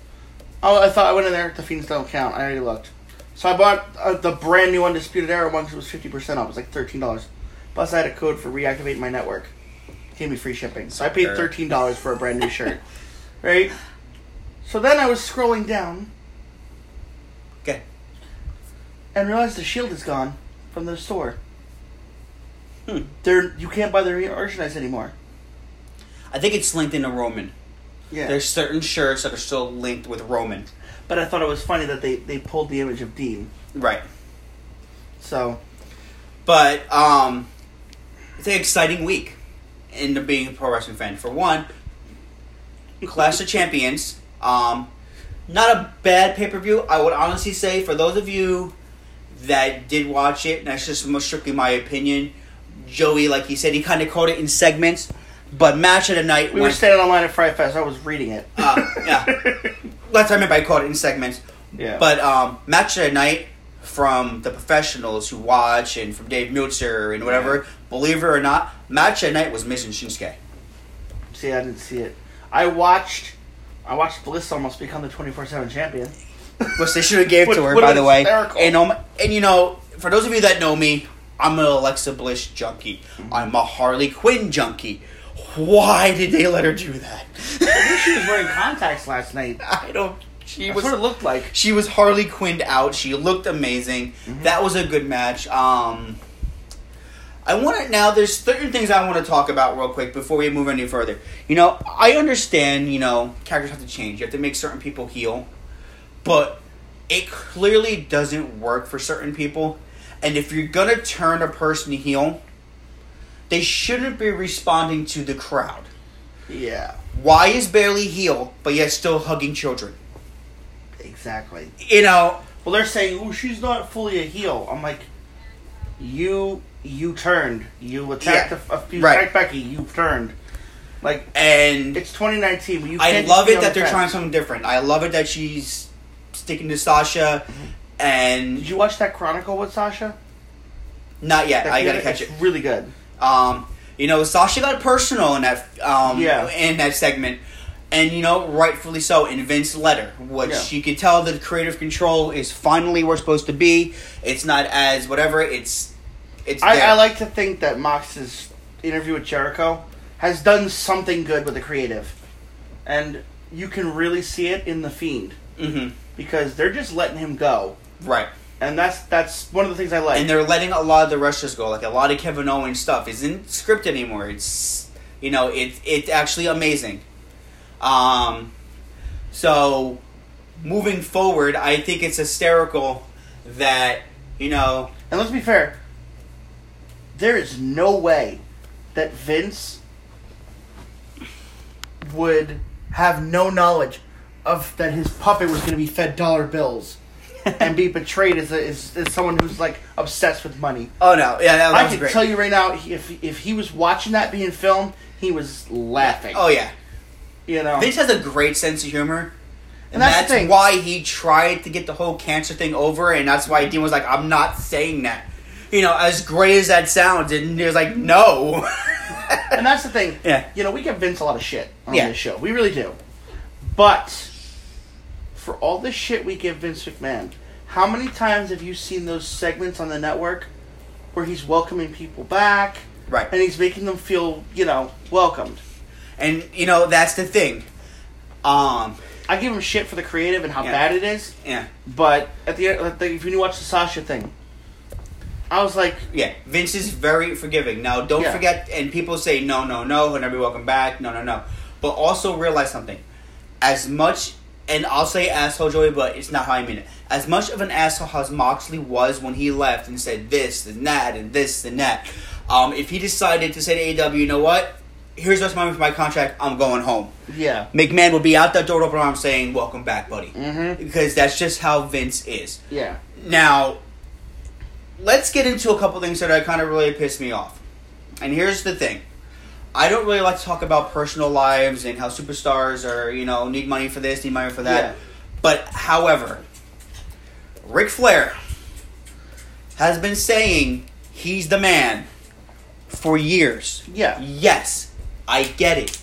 Oh, I thought I went in there. The fiends don't count. I already looked. So I bought uh, the brand new Undisputed Era one because it was fifty percent off. It was like thirteen dollars. Plus, I had a code for reactivating my network. Gave me free shipping, so I paid thirteen dollars for a brand new shirt. Right. So then I was scrolling down Okay. and realized the shield is gone from the store. Hmm. There, you can't buy their merchandise anymore. I think it's linked into Roman. Yeah. There's certain shirts that are still linked with Roman. but I thought it was funny that they, they pulled the image of Dean. Right. So But, um, it's an exciting week into being a pro wrestling fan. For one, Clash of Champions, um, not a bad pay per view. I would honestly say, for those of you that did watch it, and that's just most strictly my opinion, Joey, like he said, he kind of called it in segments. But match of the night, we were went- standing online at Fright Fest. I was reading it. Uh, yeah. That's what I meant by called it in segments. Yeah. But um, match of the night from the professionals who watch and from Dave Meltzer and whatever, believe it or not, match of the night was and Shinsuke. See, I didn't see it. I watched. I watched Bliss almost become the twenty four seven champion. Which they should have gave to her, by the way. hysterical. And um, and you know, for those of you that know me, I'm an Alexa Bliss junkie. Mm-hmm. I'm a Harley Quinn junkie. Why did they let her do that? I think she was wearing contacts last night. I don't. She That's was what it looked like. She was Harley Quinned out. She looked amazing. Mm-hmm. That was a good match. Um, I want to now. There's certain things I want to talk about real quick before we move any further. You know, I understand. You know, characters have to change. You have to make certain people heal, but it clearly doesn't work for certain people. And if you're gonna turn a person heel, they shouldn't be responding to the crowd. Yeah, Why is Bayley heel, but yet still hugging children? exactly. You know, Well, they're saying, "Oh, she's not fully a heel." I'm like, you you turned. You attacked Yeah, a, few right. attacked Becky. You've turned. Like and it's 2019. but You I love it that the they're fence. trying something different. I love it that she's sticking to Sasha, Did and you watch that Chronicle with Sasha? not yet. That I gotta catch it's it. Really good. Um, you know, Sasha got personal in that um, Yeah. in that segment, and you know, rightfully so. In Vince's letter, which Yeah. you could tell that creative control is finally where it's supposed to be. It's not as whatever. It's it's. I. I like to think that Mox's interview with Jericho has done something good with the creative, and you can really see it in the Fiend hmm because they're just letting him go, right. And that's that's one of the things I like. and they're letting a lot of the wrestlers go. Like a lot of Kevin Owens stuff isn't scripted anymore. It's you know it's it's actually amazing. Um, so moving forward, I think it's hysterical that you know And let's be fair, there is no way that Vince would have no knowledge of that his puppet was going to be fed dollar bills. And be portrayed as, a, as, as someone who's like obsessed with money. Oh no, yeah, that, that I was can great. tell you right now, if if he was watching that being filmed, he was laughing. oh yeah, you know. Vince has a great sense of humor. And that's that's, the thing. why he tried to get the whole cancer thing over, and that's why Dean was like, "I'm not saying that." You know, as great as that sounds, and he was like, "No." And that's the thing. Yeah. You know, we give Vince a lot of shit on Yeah. this show. We really do. But for all the shit we give Vince McMahon, how many times have you seen those segments on the network where he's welcoming people back right. and he's making them feel, you know, welcomed? And you know, that's the thing. Um, I give him shit for the creative and how Yeah. bad it is, yeah, but at the end, like, if you watch the Sasha thing, I was like, yeah. Vince is very forgiving. Now, don't Yeah. forget, and people say no, no, no, he'll never be welcome back. No, no, no. But also realize something. As much, and I'll say asshole Joey, but it's not how I mean it. As much of an asshole as Moxley was when he left and said this and that and this and that, um, if he decided to say to AEW, you know what? Here's what's money for my contract. I'm going home. yeah. McMahon would be out that door, open arms, saying, "Welcome back, buddy," Mhm. because that's just how Vince is. Yeah. Now, let's get into a couple things that I kind of really pissed me off. And here's the thing. I don't really like to talk about personal lives and how superstars are, you know, need money for this, need money for that. Yeah. But, however, Ric Flair has been saying he's the man for years. Yeah. Yes, I get it.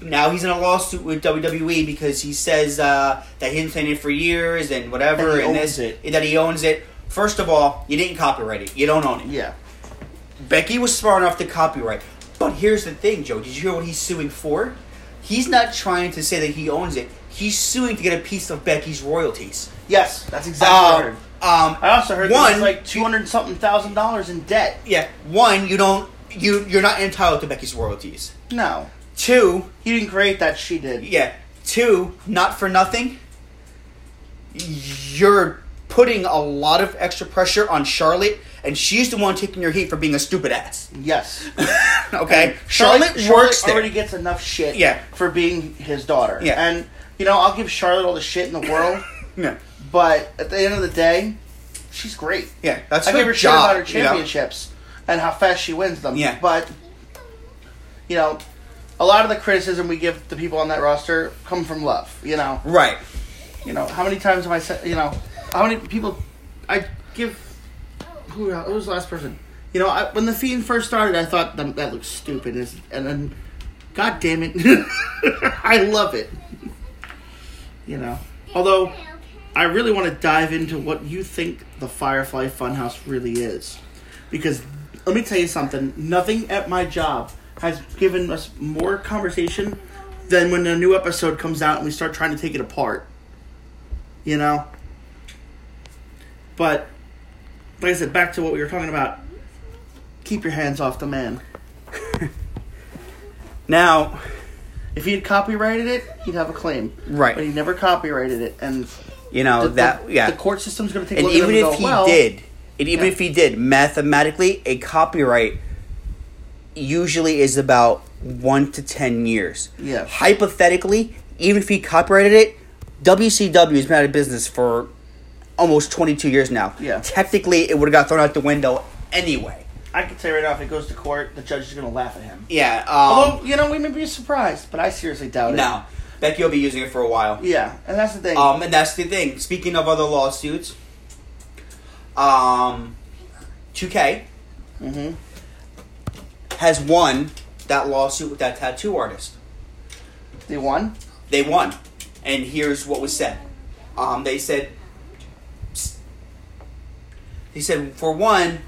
Now he's in a lawsuit with WWE because he says uh, that he's been saying it for years and whatever, And he and owns this, it. that he owns it. First of all, you didn't copyright it. You don't own it. Yeah. Becky was smart enough to copyright. But here's the thing, Joe. Did you hear what he's suing for? He's not trying to say that he owns it. He's suing to get a piece of Becky's royalties. Yes, that's exactly what I heard. Um, I also heard one one like two hundred something thousand dollars in debt. Yeah, one, you don't you you're not entitled to Becky's royalties. No, Two, he didn't create that. She did. yeah, two, not for nothing. You're putting a lot of extra pressure on Charlotte, and she's the one taking your heat for being a stupid ass. Yes. Okay, Charlotte, Charlotte works there. already gets enough shit. Yeah. For being his daughter. Yeah. And you know, I'll give Charlotte all the shit in the world, yeah, but at the end of the day, she's great. yeah, that's I her give her shit job. about her you know? championships and how fast she wins them. Yeah. But you know, a lot of the criticism we give the people on that roster come from love. You know. Right. You know, how many times have I said, you know, how many people I give. Who, was the last person? You know, I, when the Fiend first started, I thought that, that looked stupid. And then, god damn it, I love it. You know, although I really want to dive into what you think the Firefly Funhouse really is. Because let me tell you something nothing at my job has given us more conversation than when a new episode comes out and we start trying to take it apart. You know? But, like I said, back to what we were talking about. Keep your hands off the man. Now, If he had copyrighted it, he'd have a claim. Right. But he never copyrighted it, and you know the, that the, yeah. the court system's going to take a and look at even him if and go, he well, did, and even Yeah. if he did, mathematically, a copyright usually is about one to ten years. Yeah. Hypothetically, even if he copyrighted it, WCW has been out of business for almost twenty-two years now. Yeah. Technically, it would have got thrown out the window anyway. I can tell you right now, if it goes to court, the judge is going to laugh at him. Yeah. Um, Although, you know, we may be surprised, but I seriously doubt it. no, Becky will be using it for a while. Yeah, and that's the thing. Um, and that's the thing. Speaking of other lawsuits, um, 2K mm-hmm. has won that lawsuit with that tattoo artist. They won? They won, and here's what was said. Um, they said, they said for one,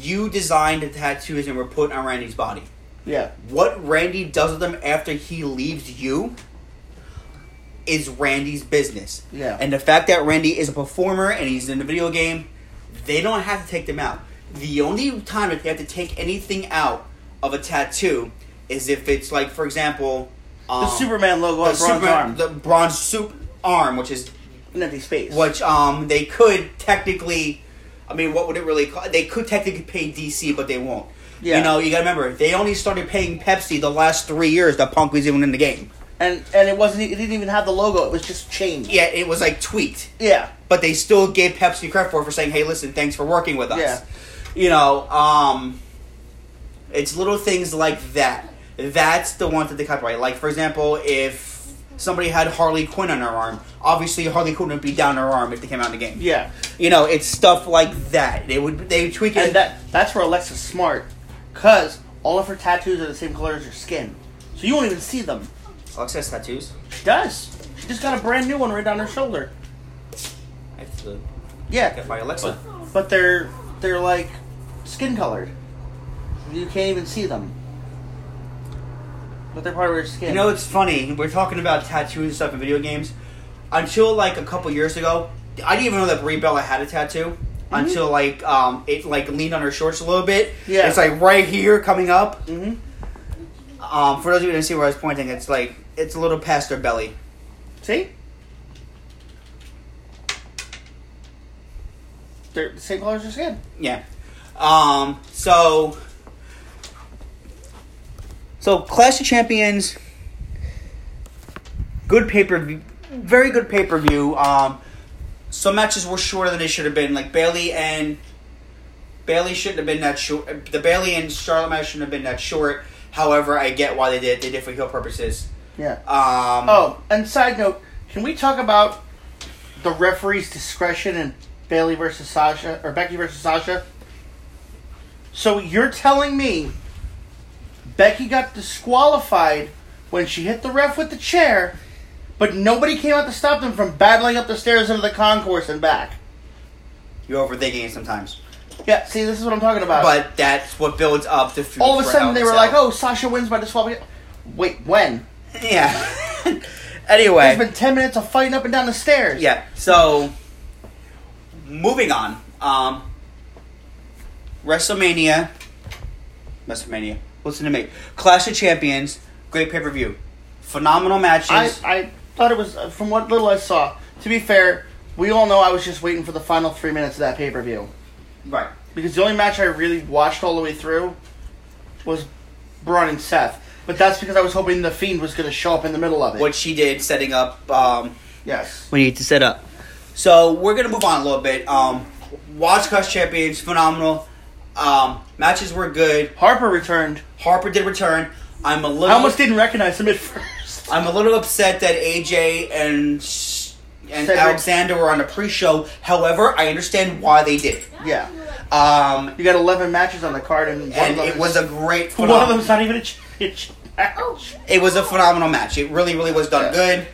you designed the tattoos and were put on Randy's body. Yeah. What Randy does with them after he leaves you is Randy's business. Yeah. And the fact that Randy is a performer and he's in the video game, they don't have to take them out. The only time that they have to take anything out of a tattoo is if it's like, for example, um, The Superman logo the on bronze Super- arm. the bronze soup arm, which is An empty space. which um they could technically I mean what would it really cost? They could technically pay DC but they won't. Yeah. You know, you gotta remember, they only started paying Pepsi the last three years that Punk was even in the game. and and it wasn't. It didn't even have the logo. It was just changed. Yeah, it was like tweaked, Yeah. but they still gave Pepsi credit for it for saying, "Hey, listen, thanks for working with us." Yeah. You know, um, it's little things like that. That's the one that they copyright. Like for example, if somebody had Harley Quinn on her arm, obviously Harley Quinn would be down her arm if they came out in the game. Yeah. You know, it's stuff like that. They would they would tweak it. And that that's where Alexa's smart, cause all of her tattoos are the same color as her skin, so you won't even see them. Alexa has tattoos. She does. She just got a brand new one right down her shoulder. I have to Yeah. get my Alexa. But, but they're they're like skin colored. You can't even see them. But they're part of her skin. You know, it's funny. We're talking about tattoos and stuff in video games. Until like a couple years ago, I didn't even know that Brie Bella had a tattoo. Until like um, it like leaned on her shorts a little bit. Yeah. it's like right here coming up. hmm Um, for those of you who didn't see where I was pointing, it's like it's a little past her belly. See? They're the same color as your skin. Yeah. Um, so so Clash of Champions good pay-per-view very good pay-per-view. Um some matches were shorter than they should have been. Like Bayley and Bayley shouldn't have been that short. The Bayley and Charlotte match shouldn't have been that short. However, I get why they did. They did for heel purposes. Yeah. Um, Oh, and side note, can we talk about the referee's discretion in Bayley versus Sasha or Becky versus Sasha? So you're telling me Becky got disqualified when she hit the ref with the chair, but nobody came out to stop them from battling up the stairs into the concourse and back? you're overthinking it sometimes, Yeah, see, this is what I'm talking about. but that's what builds up the feud. all of a sudden they were like, "Oh, Sasha wins by disqualification." Wait, when? yeah." anyway, There's been ten minutes of fighting up and down the stairs. Yeah. So, moving on. Um, WrestleMania. WrestleMania. Listen to me. Clash of Champions. Great pay per view. Phenomenal matches. I, I thought it was uh, from what little I saw. To be fair, we all know I was just waiting for the final three minutes of that pay per view right. because the only match I really watched all the way through was Braun and Seth. But that's because I was hoping the Fiend was going to show up in the middle of it. What she did, setting up. Um, Yes. we need to set up. So we're gonna move on a little bit. Um, watch Clash Champions, phenomenal. Um, matches were good. Harper returned. Harper did return. I'm a little. I almost didn't recognize him at first. I'm a little upset that AJ and and Cedric. Alexander were on the pre-show. However, I understand why they did. it. Yeah. Um, You got 11 matches on the card, and, and it was a great. one of them's not even a match. It was a phenomenal match. It really, really was done Yeah. good.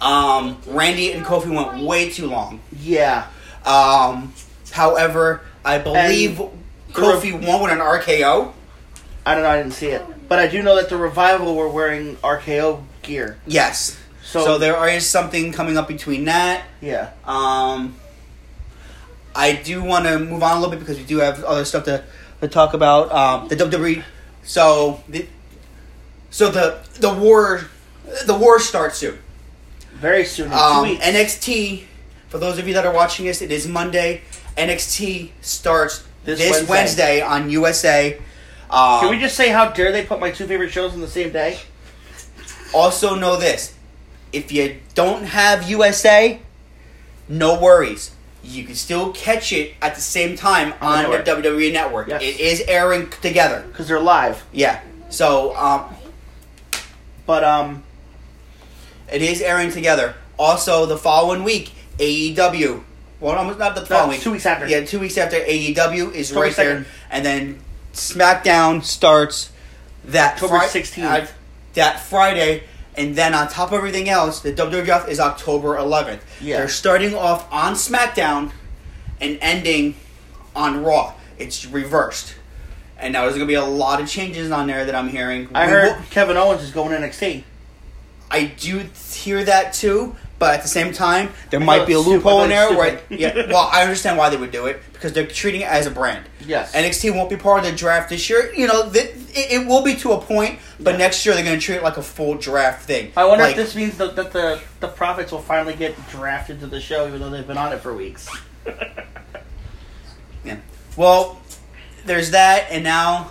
Um, Randy and Kofi went way too long. Yeah. Um, however, I believe And- Kofi won with an RKO. I don't know. I didn't see it, but I do know that the revival were wearing RKO gear. Yes. So, So, there is something coming up between that. yeah, Um, I do want to move on a little bit because we do have other stuff to, to talk about. Um, the WWE. So the so the the war the war starts soon. very soon. Um. NXT. For those of you that are watching this, it is Monday. NXT starts This this, Wednesday. Wednesday. on USA. Um, Can we just say how dare they put my two favorite shows on the same day? Also know this: if you don't have USA, no worries. You can still catch it at the same time On on the the WWE network. Yes. It is airing together. Because they're live. Yeah. So um, But um, it is airing together. Also, the following week, AEW. Well, almost not the following week. two weeks after. Yeah, two weeks after AEW is October right there, and then SmackDown starts that October 16th. uh, that Friday, and then on top of everything else, the WWF is October 11th. Yeah. They're starting off on SmackDown and ending on Raw. It's reversed, and now there's going to be a lot of changes on there that I'm hearing. I We heard will- Kevin Owens is going to NXT. I do hear that too, but at the same time, there I might be a loophole in there. Right? Yeah. Well, I understand why they would do it because they're treating it as a brand. Yes. NXT won't be part of the draft this year. You know, th- it, it will be to a point, but Yeah. next year they're going to treat it like a full draft thing. I wonder Like, if this means that, that the the profits will finally get drafted to the show, even though they've been on it for weeks. Yeah. Well, there's that, and now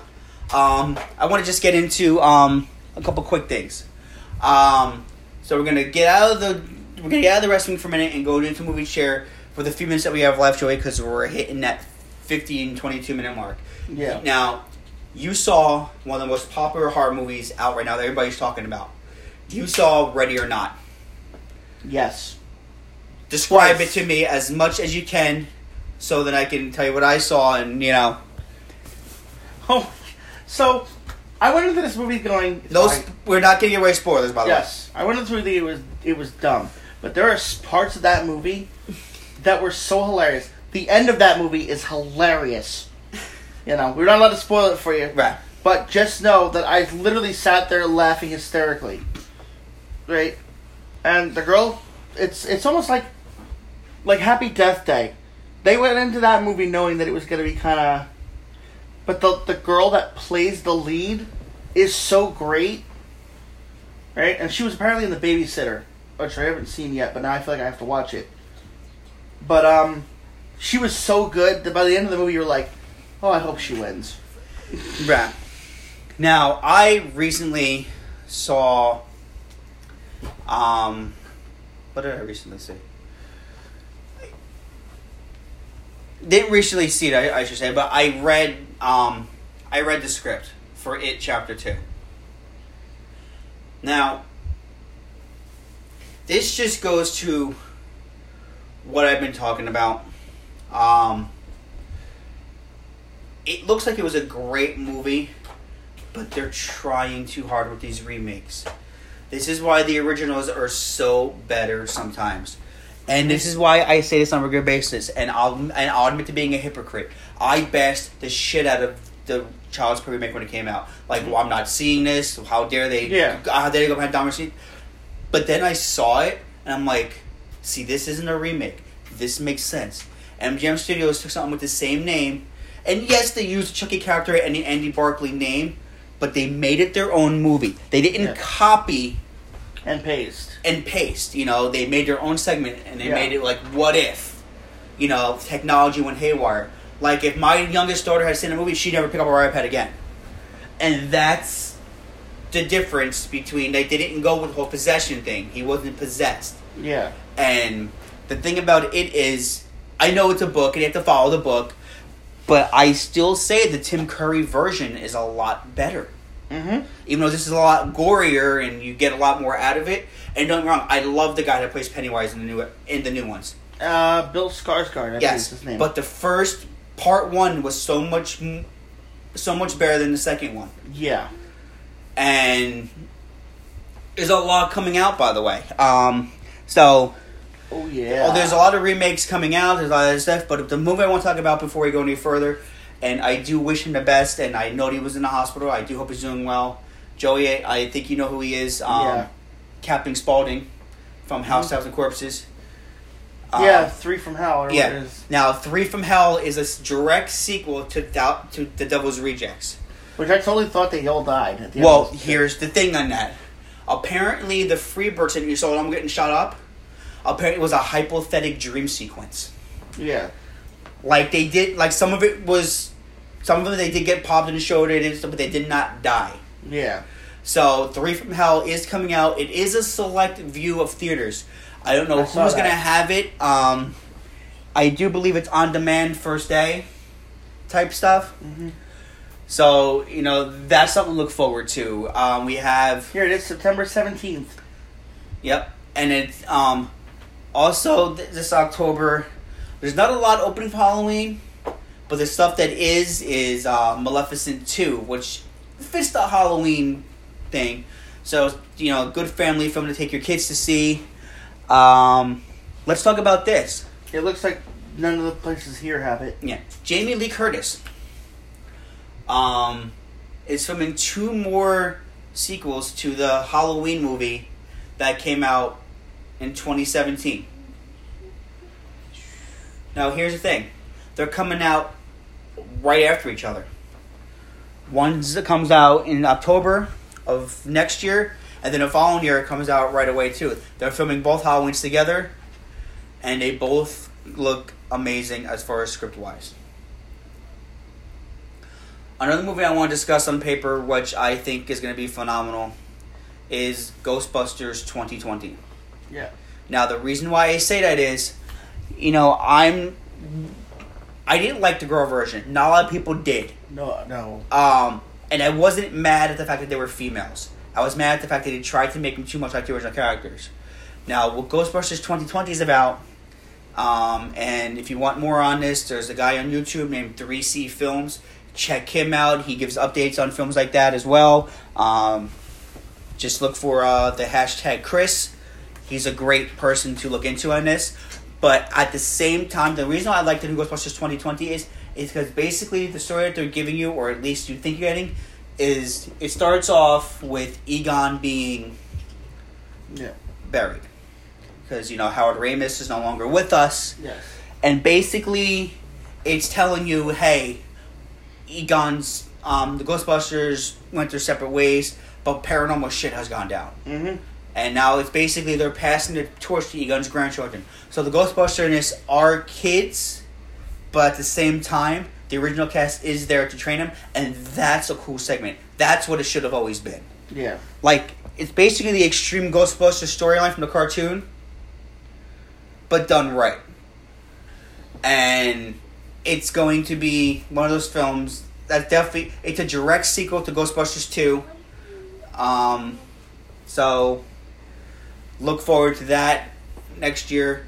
um, I want to just get into um, a couple quick things. Um, So we're gonna get out of the we're gonna get out of the wrestling for a minute and go into movie chair for the few minutes that we have left, Joey, because we're hitting that 15, 22 minute mark. Yeah. Now, you saw one of the most popular horror movies out right now that everybody's talking about. You saw Ready or Not. Yes. Describe Twice. it to me as much as you can, so that I can tell you what I saw, and you know, Oh, so I went into this movie going. those I- we're not getting away spoilers, by the way. yes, I went into the movie. It was it was dumb, but there are parts of that movie that were so hilarious. The end of that movie is hilarious. You know, we're not allowed to spoil it for you, Right. but just know that I literally sat there laughing hysterically. Right, and the girl, it's it's almost like like Happy Death Day. They went into that movie knowing that it was going to be kind of, but the the girl that plays the lead is so great, right? And she was apparently in the Babysitter, which I haven't seen yet, but now I feel like I have to watch it. But um, she was so good that by the end of the movie, you're like, oh, I hope she wins. Right. Now, I recently saw. Um, what did I recently see? Didn't recently see it, I, I should say, but I read. Um, I read the script for it, chapter two. Now, this just goes to what I've been talking about. Um, it looks like it was a great movie, but they're trying too hard with these remakes. This is why the originals are so better sometimes. And this is why I say this on a regular basis, and I'll and I'll admit to being a hypocrite. I bashed the shit out of the Child's Play remake when it came out. Like, well, I'm not seeing this. How dare they? Yeah. How dare they go behind Dahmer's seat? But then I saw it, and I'm like, see, this isn't a remake. This makes sense. MGM Studios took something with the same name, and yes, they used Chucky character and the Andy Barclay name, but they made it their own movie. They didn't Yeah. copy And paste. and paste. You know, they made their own segment and they Yeah. made it like, what if? You know, technology went haywire. Like if my youngest daughter had seen a movie, she'd never pick up her iPad again. And that's the difference between they didn't go with the whole possession thing. He wasn't possessed. Yeah. And the thing about it is, I know it's a book and you have to follow the book, but I still say the Tim Curry version is a lot better. Mm-hmm. Even though this is a lot gorier and you get a lot more out of it. And don't get me wrong, I love the guy that plays Pennywise in the new in the new ones. Uh, Bill Skarsgård. I yes, is his name. but the first part one was so much, so much better than the second one, yeah. And there's a lot coming out. By the way, um, so Oh yeah. Oh, there's a lot of remakes coming out. There's a lot of stuff, but the movie I want to talk about before we go any further, and I do wish him the best. And I know he was in the hospital. I do hope he's doing well. Joey, I think you know who he is. Um, Yeah. Captain Spaulding from House, Thousand Corpses. Um, yeah, Three from Hell. Yeah. What it is. Now, Three from Hell is a direct sequel to Dou- to The Devil's Rejects. Which I totally thought they all died. At the Well, of here's the thing on that. Apparently, the Freebirds that you saw them getting shot up. Apparently, it was a hypothetic dream sequence. Yeah. Like they did, like some of it was, some of them they did get popped in the shoulder, they did stuff, but they did not die. Yeah. So Three from Hell is coming out. It is a select view of theaters. I don't know I who's gonna have it. Um, I do believe it's on demand first day, type stuff. Mhm. So you know that's something to look forward to. Um, we have Here it is, September seventeenth. Yep, and it's um also th- this October. There's not a lot opening for Halloween, but the stuff that is is uh, Maleficent two, which fits the Halloween thing. So you know, good family film to take your kids to see. Um, let's talk about this. It looks like none of the places here have it. Yeah, Jamie Lee Curtis. Um, is filming two more sequels to the Halloween movie that came out in 2017. Now, here's the thing: they're coming out right after each other. One comes out in October of next year, and then the following year it comes out right away too. They're filming both Halloweens together, and they both look amazing as far as script wise. Another movie I want to discuss on paper, which I think is going to be phenomenal, is Ghostbusters 2020. Yeah. Now, the reason why I say that is, you know, I'm. I didn't like the girl version. Not a lot of people did. No, no. Um, and I wasn't mad at the fact that they were females. I was mad at the fact that they tried to make them too much like the original characters. Now, what Ghostbusters 2020 is about, um, and if you want more on this, there's a guy on YouTube named 3C Films. Check him out. He gives updates on films like that as well. Um, just look for uh, the hashtag Chris. He's a great person to look into on this. But at the same time, the reason I like the new Ghostbusters 2020 is is because basically the story that they're giving you, or at least you think you're getting, is it starts off with Egon being Yeah. buried because you know Harold Ramis is no longer with us, Yes. and basically it's telling you, hey, Egon's um, the Ghostbusters went their separate ways, but paranormal shit has gone down. Mm-hmm. And now it's basically they're passing the torch to Egon's grandchildren. So the Ghostbusters are kids, but at the same time, the original cast is there to train them, and that's a cool segment. That's what it should have always been. Yeah. Like it's basically the extreme Ghostbusters storyline from the cartoon, but done right. And it's going to be one of those films that definitely it's a direct sequel to Ghostbusters two. Um, so look forward to that next year.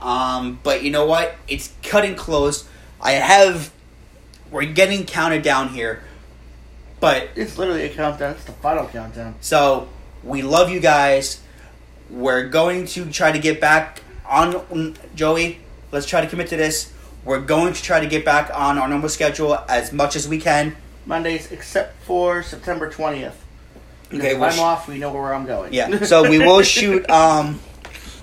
Um, but you know what? It's cutting close. I have we're getting counted down here, but It's literally a countdown. It's the final countdown. so we love you guys. We're going to try to get back on Joey. Let's try to commit to this. We're going to try to get back on our normal schedule as much as we can. Mondays, except for September 20th. Okay, we'll I'm sh- off, we know where I'm going. Yeah. So we will shoot. Um,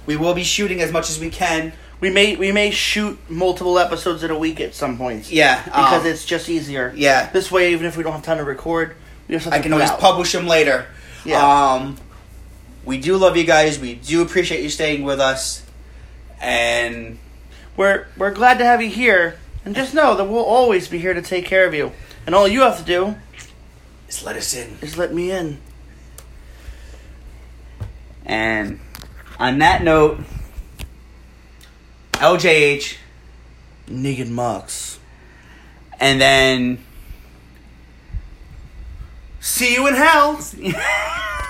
we will be shooting as much as we can. we may we may shoot multiple episodes in a week at some points. Yeah, Because um, it's just easier. Yeah. This way, even if we don't have time to record, we have I can always out. publish them later. Yeah. Um, we do love you guys. We do appreciate you staying with us. And We're we're glad to have you here, and just know that we'll always be here to take care of you. And all you have to do is let us in. is let me in. And on that note, LJH, Negan Mux. and then See you in hell.